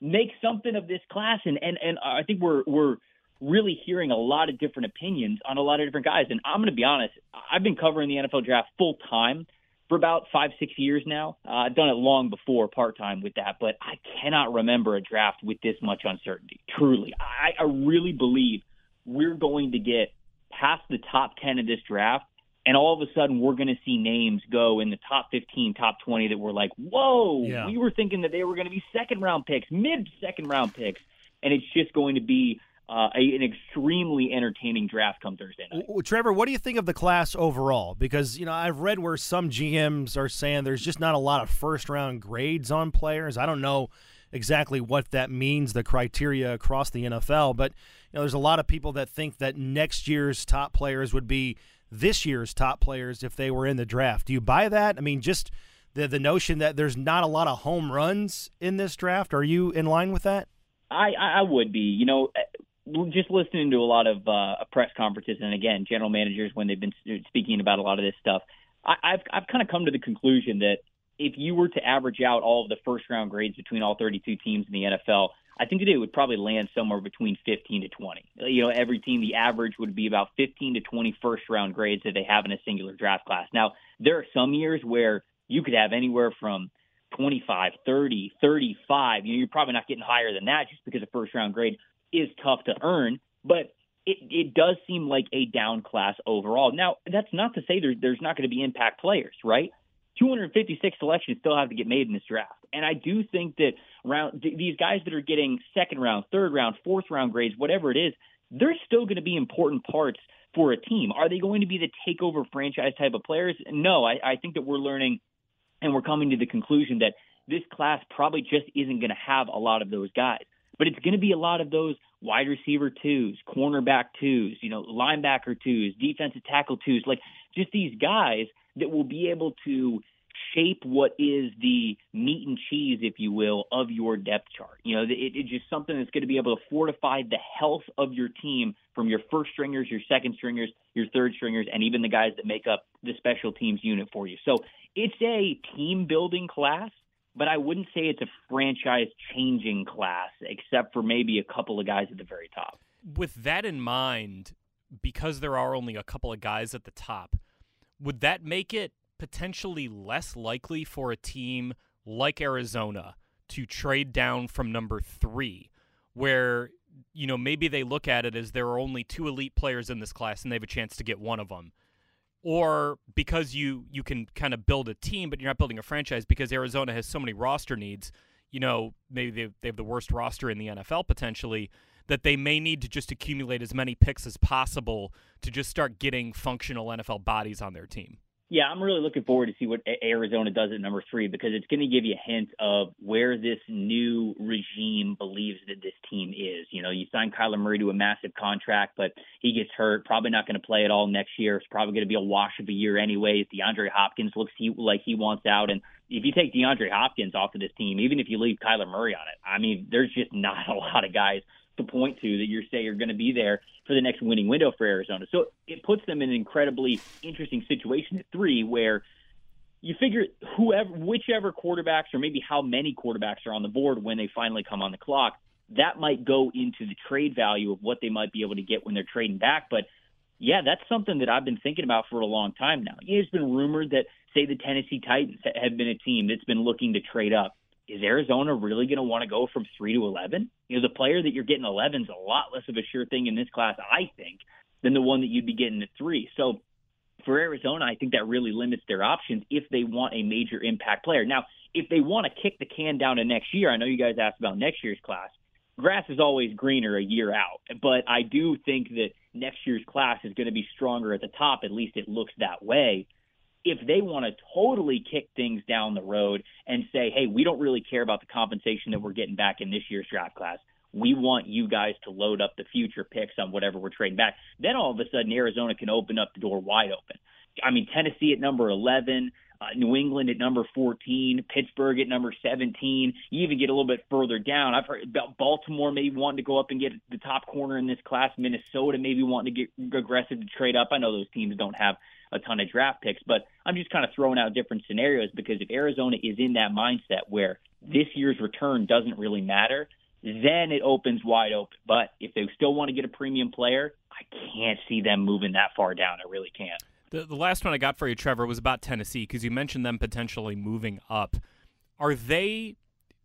make something of this class. And and and I think we're we're really hearing a lot of different opinions on a lot of different guys. And I'm going to be honest, I've been covering the NFL draft full time for about five six years now. Uh, I've done it long before part time with that, but I cannot remember a draft with this much uncertainty. Truly, I, I really believe we're going to get past the top ten of this draft and all of a sudden we're going to see names go in the top 15, top 20 that we're like, whoa, yeah. we were thinking that they were going to be second round picks, mid second round picks, and it's just going to be uh, a, an extremely entertaining draft come Thursday night. Trevor, what do you think of the class overall? Because you know I've read where some GMs are saying there's just not a lot of first round grades on players. I don't know exactly what that means, the criteria across the NFL, but you know there's a lot of people that think that next year's top players would be this year's top players if they were in the draft. Do you buy that? I mean, just the the notion that there's not a lot of home runs in this draft. Are you in line with that? I I would be. You know, eh, just listening to a lot of uh, press conferences and again, general managers when they've been speaking about a lot of this stuff. I, I've I've kind of come to the conclusion that if you were to average out all of the first round grades between all 32 teams in the NFL, I think today it would probably land somewhere between 15 to 20. You know, every team, the average would be about 15 to 20 first round grades that they have in a singular draft class. Now, there are some years where you could have anywhere from 25, 30, 35. You know, you're probably not getting higher than that just because a first round grade is tough to earn. But it, it does seem like a down class overall. Now, that's not to say there, there's not going to be impact players, right? 256 selections still have to get made in this draft. And I do think that round th- these guys that are getting second round, third round, fourth round grades, whatever it is, they're still going to be important parts for a team. Are they going to be the takeover franchise type of players? No, I, I think that we're learning and we're coming to the conclusion that this class probably just isn't going to have a lot of those guys. But it's going to be a lot of those wide receiver twos, cornerback twos, you know, linebacker twos, defensive tackle twos, like just these guys that will be able to shape what is the meat and cheese, if you will, of your depth chart. You know, it, it's just something that's going to be able to fortify the health of your team from your first stringers, your second stringers, your third stringers, and even the guys that make up the special teams unit for you. So it's a team building class, but I wouldn't say it's a franchise changing class, except for maybe a couple of guys at the very top. With that in mind, because there are only a couple of guys at the top, would that make it potentially less likely for a team like Arizona to trade down from number three, where you know maybe they look at it as there are only two elite players in this class and they have a chance to get one of them, or because you you can kind of build a team but you're not building a franchise because Arizona has so many roster needs. You know, maybe they, they have the worst roster in the NFL potentially that they may need to just accumulate as many picks as possible to just start getting functional NFL bodies on their team. Yeah, I'm really looking forward to see what Arizona does at number three because it's going to give you a hint of where this new regime believes that this team is. You know, you sign Kyler Murray to a massive contract, but he gets hurt, probably not going to play at all next year. It's probably going to be a wash of a year anyways. DeAndre Hopkins looks he, like he wants out, and if you take DeAndre Hopkins off of this team, even if you leave Kyler Murray on it, I mean, there's just not a lot of guys to point to that you're say are going to be there for the next winning window for Arizona. So it puts them in an incredibly interesting situation at three where you figure whoever whichever quarterbacks or maybe how many quarterbacks are on the board when they finally come on the clock, that might go into the trade value of what they might be able to get when they're trading back. But yeah, that's something that I've been thinking about for a long time now. It's been rumored that, say, the Tennessee Titans have been a team that's been looking to trade up is Arizona really going to want to go from three to 11? You know, the player that you're getting 11 is a lot less of a sure thing in this class, I think, than the one that you'd be getting at three. So for Arizona, I think that really limits their options if they want a major impact player. Now, if they want to kick the can down to next year, I know you guys asked about next year's class. Grass is always greener a year out, but I do think that next year's class is going to be stronger at the top. At least it looks that way if they want to totally kick things down the road and say, hey, we don't really care about the compensation that we're getting back in this year's draft class. We want you guys to load up the future picks on whatever we're trading back. Then all of a sudden, Arizona can open up the door wide open. I mean, Tennessee at number 11, uh, New England at number 14, Pittsburgh at number 17. You even get a little bit further down. I've heard about Baltimore maybe wanting to go up and get the top corner in this class. Minnesota maybe wanting to get aggressive to trade up. I know those teams don't have a ton of draft picks. But I'm just kind of throwing out different scenarios because if Arizona is in that mindset where this year's return doesn't really matter, then it opens wide open. But if they still want to get a premium player, I can't see them moving that far down. I really can't. The, the last one I got for you, Trevor, was about Tennessee because you mentioned them potentially moving up. Are they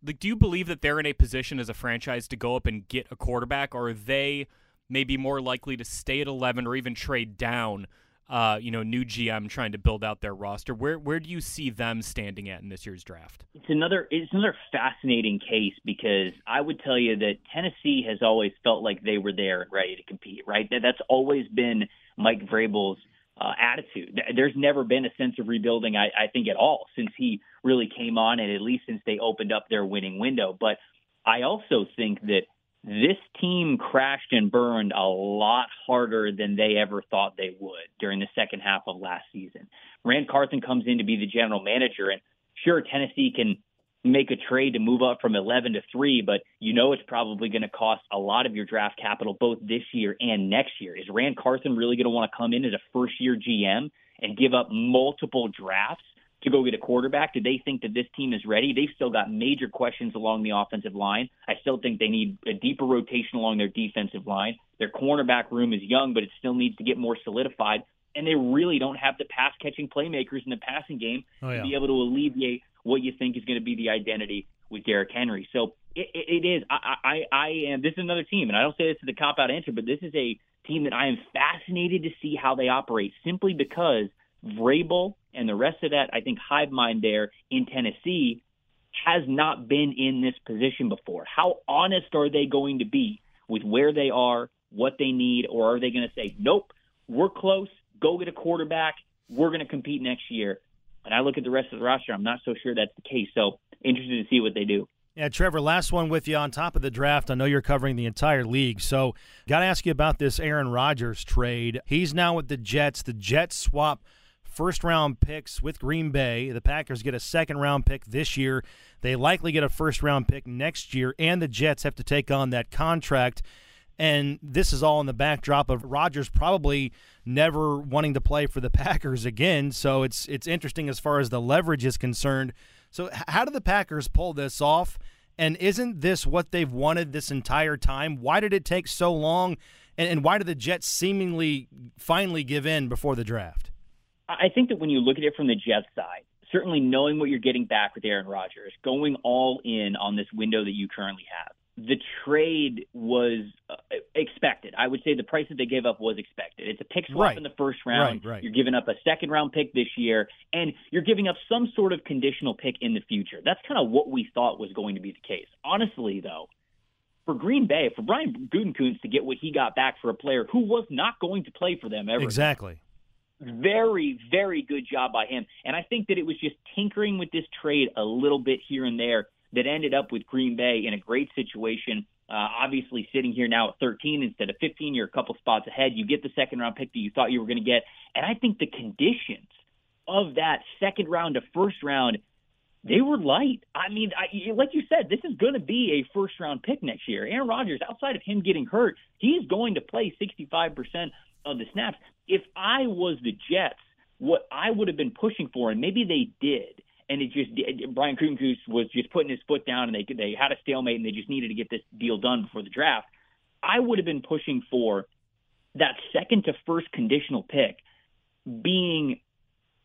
like? Do you believe that they're in a position as a franchise to go up and get a quarterback, or are they maybe more likely to stay at eleven or even trade down uh, you know, new GM trying to build out their roster. Where where do you see them standing at in this year's draft? It's another it's another fascinating case because I would tell you that Tennessee has always felt like they were there and ready to compete. Right, that that's always been Mike Vrabel's uh, attitude. There's never been a sense of rebuilding, I, I think, at all since he really came on, and at least since they opened up their winning window. But I also think that this team crashed and burned a lot harder than they ever thought they would during the second half of last season. Ran Carthon comes in to be the general manager, and sure, Tennessee can make a trade to move up from 11 to 3, but you know it's probably going to cost a lot of your draft capital both this year and next year. Is Ran Carthon really going to want to come in as a first year GM and give up multiple drafts to go get a quarterback? Do they think that this team is ready? They've still got major questions along the offensive line. I still think they need a deeper rotation along their defensive line. Their cornerback room is young, but it still needs to get more solidified. And they really don't have the pass catching playmakers in the passing game oh, yeah. to be able to alleviate what you think is going to be the identity with Derrick Henry. So it, it is. I, I, I am. This is another team, and I don't say this is the cop out answer, but this is a team that I am fascinated to see how they operate simply because Vrabel and the rest of that, I think, hive mind there in Tennessee has not been in this position before. How honest are they going to be with where they are, what they need, or are they going to say, nope, we're close, go get a quarterback, we're going to compete next year? And I look at the rest of the roster, I'm not so sure that's the case. So interested to see what they do. Yeah, Trevor, last one with you on top of the draft. I know you're covering the entire league, so got to ask you about this Aaron Rodgers trade. He's now with the Jets. The Jets swap first round picks with Green Bay. The Packers get a second round pick this year. They likely get a first round pick next year, and the Jets have to take on that contract. And this is all in the backdrop of Rodgers probably never wanting to play for the Packers again. So it's it's interesting as far as the leverage is concerned. So how do the Packers pull this off? And isn't this what they've wanted this entire time? Why did it take so long? And, and why did the Jets seemingly finally give in before the draft? I think that when you look at it from the Jets side, certainly knowing what you're getting back with Aaron Rodgers, going all in on this window that you currently have, the trade was uh, expected. I would say the price that they gave up was expected. It's a pick swap right. in the first round. Right, right. You're giving up a second round pick this year, and you're giving up some sort of conditional pick in the future. That's kind of what we thought was going to be the case. Honestly, though, for Green Bay, for Brian Gutekunst to get what he got back for a player who was not going to play for them ever. Exactly. Very, very good job by him. And I think that it was just tinkering with this trade a little bit here and there that ended up with Green Bay in a great situation. Uh, obviously, sitting here now at 13 instead of 15, you're a couple spots ahead. You get the second round pick that you thought you were going to get. And I think the conditions of that second round to first round, they were light. I mean, I, like you said, this is going to be a first round pick next year. Aaron Rodgers, outside of him getting hurt, he's going to play 65% of the snaps. If I was the Jets, what I would have been pushing for, and maybe they did, and it just Brian Gutekunst was just putting his foot down, and they they had a stalemate, and they just needed to get this deal done before the draft. I would have been pushing for that second to first conditional pick being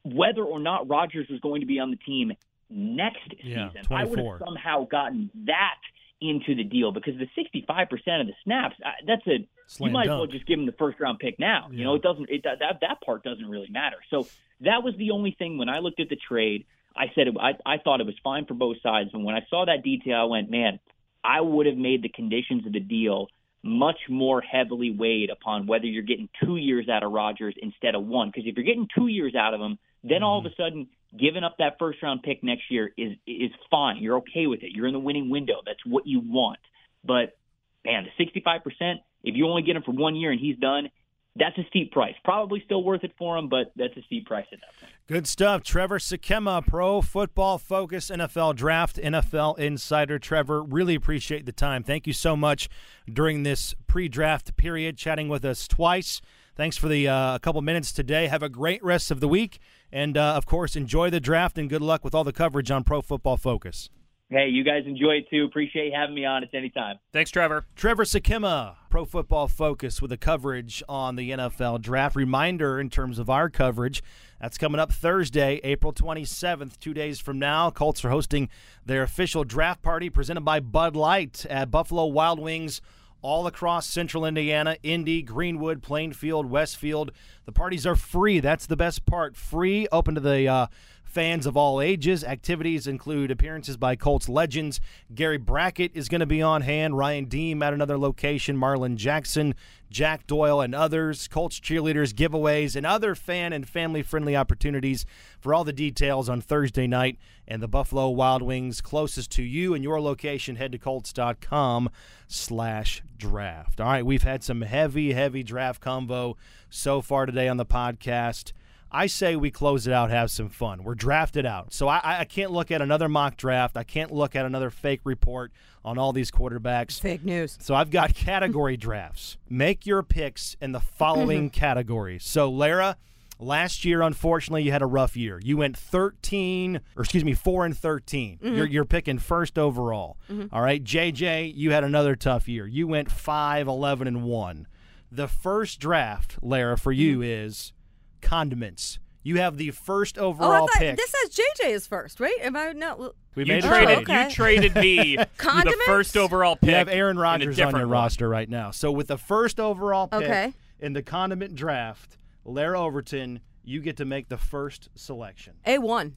whether or not Rodgers was going to be on the team next Yeah, season. I would have somehow gotten that into the deal because the 65% of the snaps, uh, that's a Slam you might as well just give him the first round pick now. You know, it doesn't it, that that part doesn't really matter. So that was the only thing when I looked at the trade. I said it, I I thought it was fine for both sides, and when I saw that detail, I went, man, I would have made the conditions of the deal much more heavily weighed upon whether you're getting two years out of Rodgers instead of one. Because if you're getting two years out of him, then all of a sudden giving up that first round pick next year is is fine. You're okay with it. You're in the winning window. That's what you want. But man, the 65 percent. If you only get him for one year and he's done, that's a steep price. Probably still worth it for him, but that's a steep price at that point. Good stuff. Trevor Sikemma, Pro Football Focus, NFL Draft, NFL Insider. Trevor, really appreciate the time. Thank you so much during this pre draft period, chatting with us twice. Thanks for the uh, couple minutes today. Have a great rest of the week. And, uh, of course, enjoy the draft and good luck with all the coverage on Pro Football Focus. Hey, you guys enjoy it too. Appreciate having me on. It's anytime. Thanks, Trevor. Trevor Sikemma, Pro Football Focus, with the coverage on the NFL Draft. Reminder in terms of our coverage, that's coming up Thursday, April 27th, two days from now. Colts are hosting their official draft party presented by Bud Light at Buffalo Wild Wings. All across central Indiana, Indy, Greenwood, Plainfield, Westfield. The parties are free. That's the best part. Free, open to the uh, fans of all ages. Activities include appearances by Colts legends. Gary Brackett is going to be on hand. Ryan Diem at another location. Marlon Jackson, Jack Doyle, and others. Colts cheerleaders, giveaways, and other fan and family friendly opportunities. For all the details on Thursday night and the Buffalo Wild Wings closest to you and your location, head to Colts.com slash draft. All right, we've had some heavy, heavy draft combo so far today on the podcast. I say we close it out, have some fun. We're drafted out. So I, I can't look at another mock draft. I can't look at another fake report on all these quarterbacks. Fake news. So I've got category drafts. Make your picks in the following categories. So Larra, last year unfortunately you had a rough year. You went 13 or excuse me, 4 and 13. Mm-hmm. You're you're picking first overall. Mm-hmm. All right, JJ, you had another tough year. You went 5 11 and 1. The first draft, Larra, for you mm-hmm. is condiments. You have the first Oh, I overall thought pick. this says JJ is first, right? Am I not? we You made a traded, trade. Oh, okay. you traded me the Condiments? first overall pick. You have Aaron in a Rodgers on your one. roster right now. So with the first overall pick Okay. in the condiment draft, Larra Overton, you get to make the first selection. A one.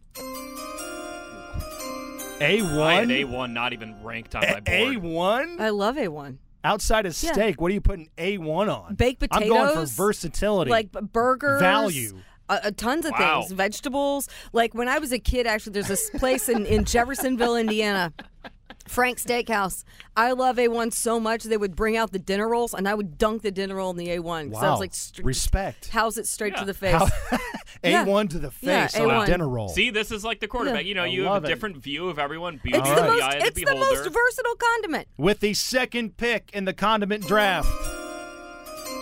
A I had one. A1 not even ranked on my board. A one. I love A one. Outside of Yeah. steak, what are you putting A one on? Baked potatoes. I'm going for versatility. Like burgers, Value. uh, tons of Wow. things, vegetables. Like when I was a kid, actually, there's this place in, in Jeffersonville, Indiana. Frank's Steakhouse. I love A1 so much they would bring out the dinner rolls and I would dunk the dinner roll in the A1. 'cause I Wow. was like, str- Respect. How's it straight to the face. How- A one to the Yeah, face on a A1. dinner roll. See, this is like the quarterback. Yeah. You know, I you have love a it. different view of everyone. It's the in most. the eye of the the most versatile condiment. With the second pick in the condiment draft,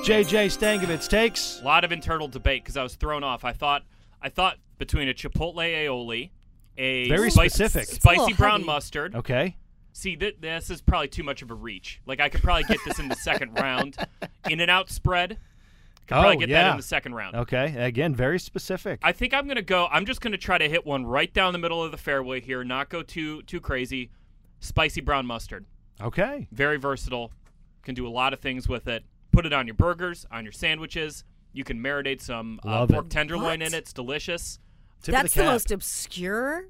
JJ Stankevitz takes. A lot of internal debate because I was thrown off. I thought, I thought between a Chipotle aioli, a Very spicy, specific. It's a spicy brown heavy. mustard. Okay. See, th- this is probably too much of a reach. Like I could probably get this in the second round. In and out spread. Could Oh, probably get that yeah. in the second round. Okay. Again, very specific. I think I'm gonna go. I'm just gonna try to hit one right down the middle of the fairway here. Not go too too crazy. Spicy brown mustard. okay. Very versatile. Can do a lot of things with it. Put it on your burgers, on your sandwiches. You can marinate some uh, Love pork it. tenderloin What? in it. It's delicious. Tip That's of the, the cap. most obscure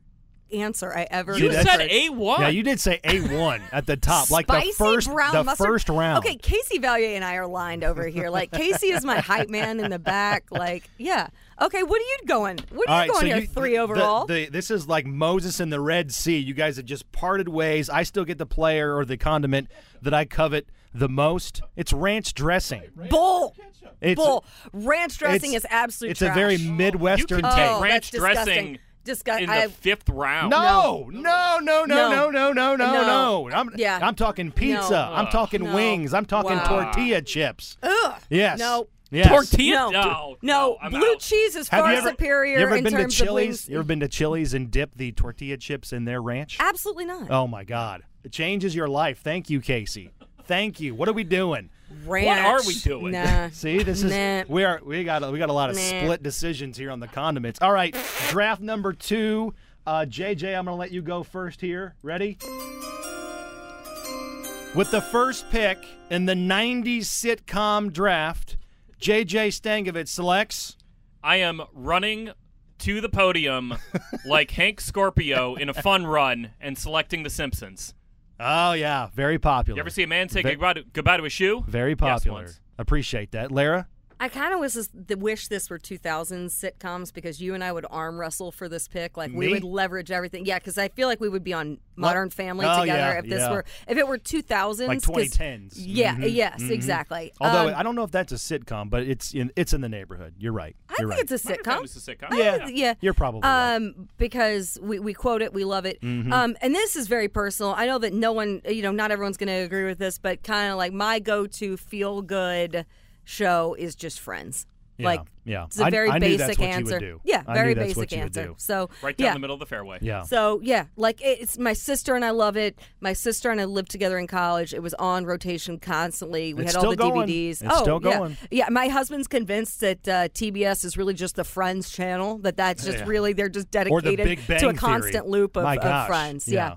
answer I ever You heard. said A one. Yeah, you did say A1 at the top, like Spicy the first brown the mustard. first round. Okay, Casey Valier and I are lined over here. Like Casey is my hype man in the back. Like, yeah. Okay, what are you going? What are All you right, going so here? you, Three the- overall. The, this is like Moses in the Red Sea. You guys have just parted ways. I still get the player or the condiment that I covet the most. It's ranch dressing. Bull. It's Bull. Ranch dressing it's- is absolute It's a trash. very you midwestern can take. take Oh, ranch that's disgusting. dressing Disgust- in I- the fifth round. No, no, no, no, no, no, no, no, No. no. I'm, Yeah. I'm talking pizza. No. I'm uh, talking No. wings. I'm talking Wow. tortilla chips. Ugh. Yes. No. Yes. Tortilla. No. No. No, I'm blue out. cheese is far you ever, superior you ever in been to terms of Chili's? You ever been to Chili's and dipped the tortilla chips in their ranch? Absolutely not. Oh my God! It changes your life. Thank you, Casey. Thank you. What are we doing? Ranch. What are we doing? Nah. See, this is Nah. we are we got a, we got a lot of Nah. split decisions here on the condiments. All right, draft number two. Uh, JJ, I'm going to let you go first here. Ready? With the first pick in the '90s sitcom draft, JJ Stankevitz selects. I am running to the podium like Hank Scorpio in a fun run and selecting The Simpsons. Oh yeah, very popular. You ever see a man say Ve- goodbye to, goodbye to a shoe? Very Yes, popular. once. Appreciate that, Larra. I kind of wish this, the, wish this were 2000s sitcoms because you and I would arm wrestle for this pick. Like we Me? would leverage everything. Yeah, because I feel like we would be on Modern Family Oh, together yeah, if this yeah. were if it were 2000s. Like 'cause- 2010s. Yeah. Mhm, Yes. mhm. Exactly. Although Um, I don't know if that's a sitcom, but it's in it's in the neighborhood. You're right. I You're think right. it's a Modern sitcom. Family's a sitcom. Yeah. yeah. You're probably right. Um, because we, we quote it, we love it. Mhm. Um, and this is very personal. I know that no one, you know, not everyone's going to agree with this, but kind of like my go-to feel-good show is just Friends. Yeah, like, yeah. it's a very I knew basic that's what you would answer. do. Yeah, I very knew that's basic what you would answer. do. So Right down yeah. the middle of the fairway. Yeah. So yeah, like it's my sister and I love it. My sister and I lived together in college. It was on rotation constantly. We It's had all the going. DVDs. It's oh, still yeah. going. Yeah, my husband's convinced that uh, TBS is really just the Friends channel. That that's just Yeah. really they're just or the dedicated to a Theory. constant loop of, My of gosh. Friends. Yeah.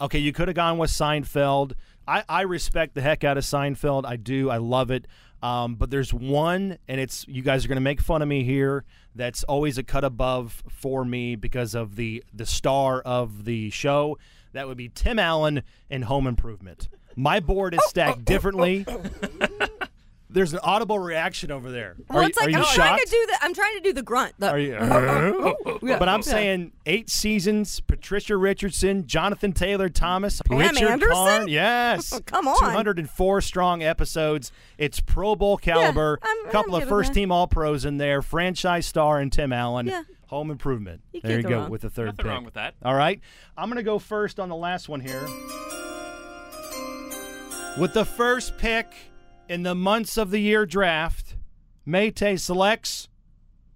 Okay, you could have gone with Seinfeld. I, I respect the heck out of Seinfeld. I do. I love it. Um, but there's one, and it's you guys are going to make fun of me here. That's always a cut above for me because of the the star of the show. That would be Tim Allen in Home Improvement. My board is stacked differently. There's an audible reaction over there. Well, are, it's like are you I'm trying to do the I'm trying to do the grunt. The, Are you? Oh, oh, oh, yeah. But I'm Yeah. saying eight seasons. Patricia Richardson, Jonathan Taylor Thomas, Pam Richard Anderson? Karn. Yes, Come on. 204 strong episodes. It's Pro Bowl caliber. I'm- couple I'm of first that. team All Pros in there. Franchise star and Tim Allen. Yeah. Home Improvement. You there you go go wrong. with the third Nothing pick. wrong with that. All right, I'm gonna go first on the last one here. With the first pick in the months of the year draft, Mayte selects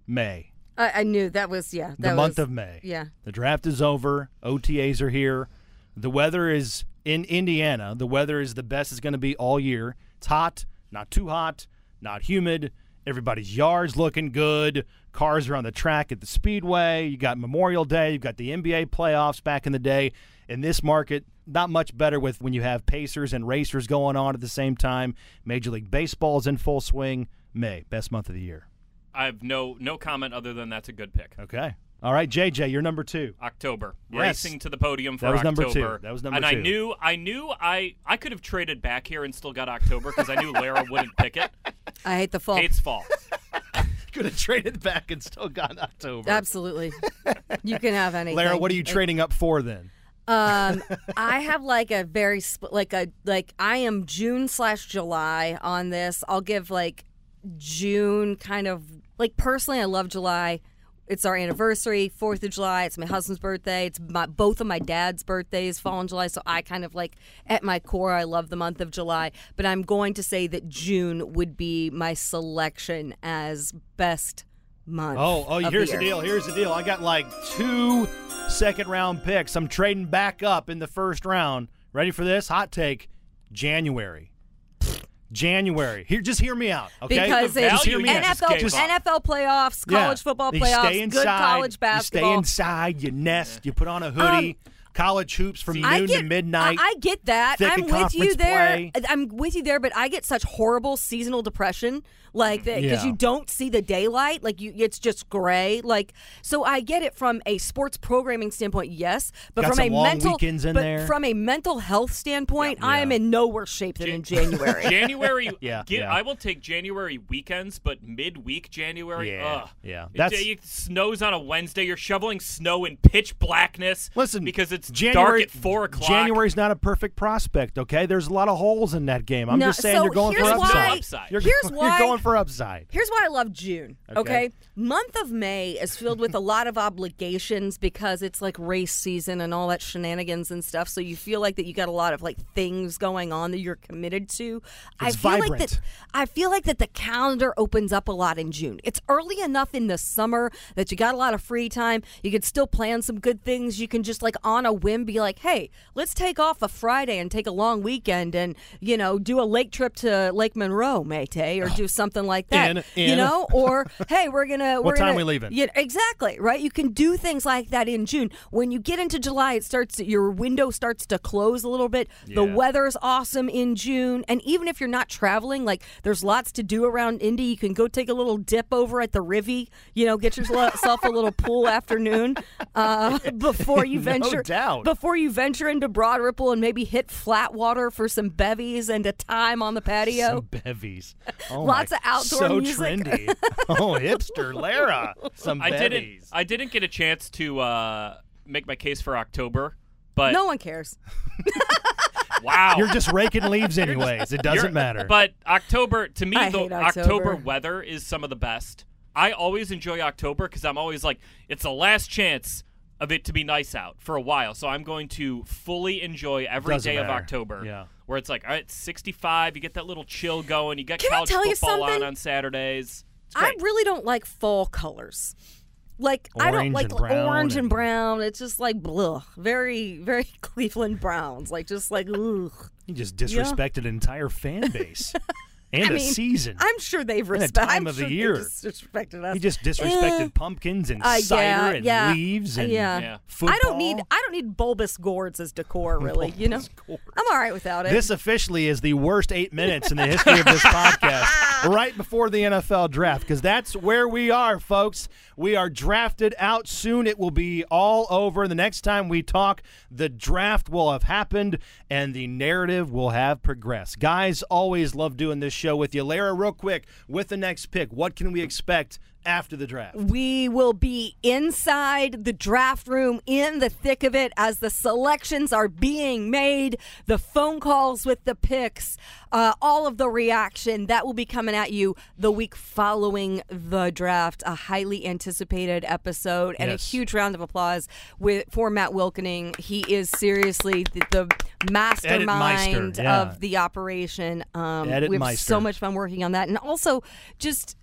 May I, I knew that was yeah. That the month was- of May. Yeah. The draft is over. OTAs are here. The weather is in Indiana. The weather is the best it's going to be all year. It's hot, not too hot, not humid. Everybody's yard's looking good. Cars are on the track at the speedway. You got Memorial Day. You've got the NBA playoffs back in the day. In this market, not much better with when you have Pacers and racers going on at the same time. Major League Baseball's in full swing. May, best month of the year. I have no no comment other than that's a good pick. Okay. All right, JJ, you're number two. October, Yes. racing to the podium for October. That was October. number two. That was number and two. I knew, I knew, I I could have traded back here and still got October because I knew Larra wouldn't pick it. I hate the fall. Hates fall. Could have traded back and still got October. Absolutely. you can have anything. Larra, what are you trading up for then? Um, I have like a very split, like a like I am June slash July on this. I'll give like June kind of like personally, I love July. It's our anniversary, Fourth of July. It's my husband's birthday. It's my both of my dad's birthdays fall in July, so I kind of like at my core, I love the month of July. But I'm going to say that June would be my selection as best month. Oh, oh, here's the, year. deal. Here's the deal. I got like two second round picks. I'm trading back up in the first round. Ready for this? Hot take. January. January. Here, just hear me out, okay? Because The it's NFL. NFL playoffs, Yeah. college football playoffs, stay inside, good college basketball. You stay inside. You nest. You put on a hoodie. Um, college hoops from I noon get, to midnight. I, I get that. I'm with you there. play. I'm with you there, but I get such horrible seasonal depression like because Yeah. you don't see the daylight, like you, it's just gray. Like so, I get it from a sports programming standpoint, yes, but Got from a mental weekends in but there. from a mental health standpoint, I am in no worse shape than in January. January. Yeah, get- yeah. I will take January weekends, but midweek January. Yeah, ugh. yeah. That's- it snows on a Wednesday. You're shoveling snow in pitch blackness. Listen, because it's January, dark at four o'clock. January's not a perfect prospect, okay? There's a lot of holes in that game. I'm No, just saying so you're going for upside. why- Upside. You're, here's you're why- for upside. Here's why I love June. Okay. Okay. Month of May is filled with a lot of obligations because it's like race season and all that shenanigans and stuff. So you feel like that you got a lot of like things going on that you're committed to. I It's feel like vibrant. that I feel like that the calendar opens up a lot in June. It's early enough in the summer that you got a lot of free time. You can still plan some good things. You can just like on a whim be like, "Hey, let's take off a Friday and take a long weekend and, you know, do a lake trip to Lake Monroe, mate, or do something like that." In, You know, or hey, we're gonna. We're What time gonna, we leaving? Yeah, exactly. Right. You can do things like that in June. When you get into July, it starts. Your window starts to close a little bit. The Yeah. weather's awesome in June, and even if you're not traveling, like there's lots to do around Indy. You can go take a little dip over at the Rivy. You know, get yourself a little pool afternoon uh, before you No venture. doubt. Before you venture into Broad Ripple and maybe hit flat water for some bevies and a time on the patio. Some bevies. Oh Lots of outdoor so music. trendy. oh, hipster Larra. Some I didn't. bevies. I didn't get a chance to uh, make my case for October, but no one cares. wow, You're just raking leaves anyways. It doesn't You're- matter. But October, to me, I the hate October. weather is some of the best. I always enjoy October because I'm always like, it's the last chance of it to be nice out for a while. So I'm going to fully enjoy every day Doesn't of matter. October. Yeah. Where it's like, all right, 65, you get that little chill going, you got Can I college tell you football on something? on Saturdays. It's I great. really don't like fall colors. Like I don't Orange like and brown orange and and- brown. It's just like blah, very very Cleveland Browns. Like just like ugh. you just disrespected an entire fan base and I a mean, season. I'm sure they've And a respected. time I'm of the sure they year. disrespected us. he just disrespected Eh. pumpkins and Uh, cider yeah, and yeah, leaves and yeah. Yeah. football. I don't need I don't need bulbous gourds as decor. Really, you know. Gourds. I'm all right without it. This officially is the worst eight minutes in the history of this podcast, right before the NFL draft, because that's where we are, folks. We are drafted out soon. It will be all over. The next time we talk, the draft will have happened and the narrative will have progressed. Guys, always love doing this show with you. Larra, real quick, with the next pick, what can we expect after the draft? We will be inside the draft room in the thick of it as the selections are being made, the phone calls with the picks, uh, all of the reaction that will be coming at you the week following the draft. A highly anticipated episode and Yes. a huge round of applause with for Matt Wilkening. He is seriously the, the mastermind yeah. of the operation. Um, Edit we have Meister. so much fun working on that, and also just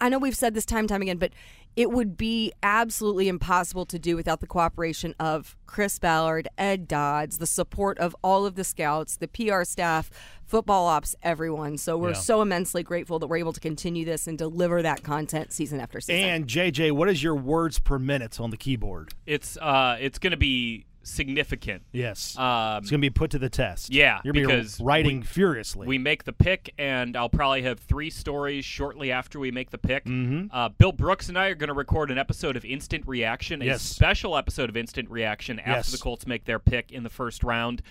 I know we've said this time and time again, but it would be absolutely impossible to do without the cooperation of Chris Ballard, Ed Dodds, the support of all of the scouts, the PR staff, football ops, everyone. So we're Yeah. so immensely grateful that we're able to continue this and deliver that content season after season. And JJ, what is your words per minute on the keyboard? It's uh, it's going to be significant. Yes. Um, it's going to be put to the test. yeah, You're because be writing we- furiously. We make the pick, and I'll probably have three stories shortly after we make the pick. Mhm. Uh, Bill Brooks and I are going to record an episode of Instant Reaction, a special episode of Instant Reaction after Yes. the Colts make their pick in the first round.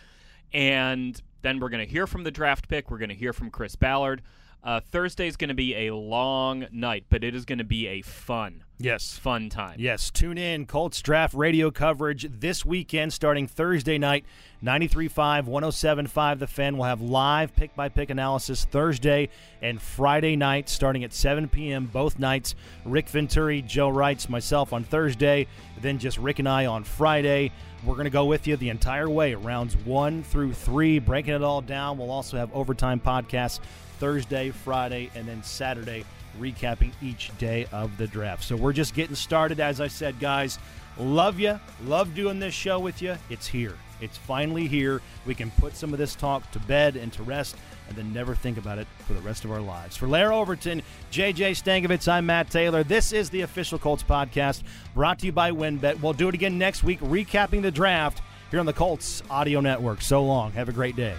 And then we're going to hear from the draft pick. We're going to hear from Chris Ballard. Uh, Thursday is going to be a long night, but it is going to be a fun, yes. fun time. Yes, tune in. Colts draft radio coverage this weekend starting Thursday night. 93.5, 107.5 The Fan will have live pick by pick analysis Thursday and Friday night starting at 7 p.m. both nights. Rick Venturi, Joe Wrights, myself on Thursday, then just Rick and I on Friday. We're going to go with you the entire way, rounds one through three, breaking it all down. We'll also have overtime podcasts Thursday, Friday, and then Saturday recapping each day of the draft. So we're just getting started. As I said, guys, love you. Love doing this show with you. It's here. It's finally here. We can put some of this talk to bed and to rest and then never think about it for the rest of our lives. For Larra Overton, JJ Stankevitz, I'm Matt Taylor. This is the official Colts podcast brought to you by WinBet. We'll do it again next week, recapping the draft here on the Colts Audio Network. So long. Have a great day.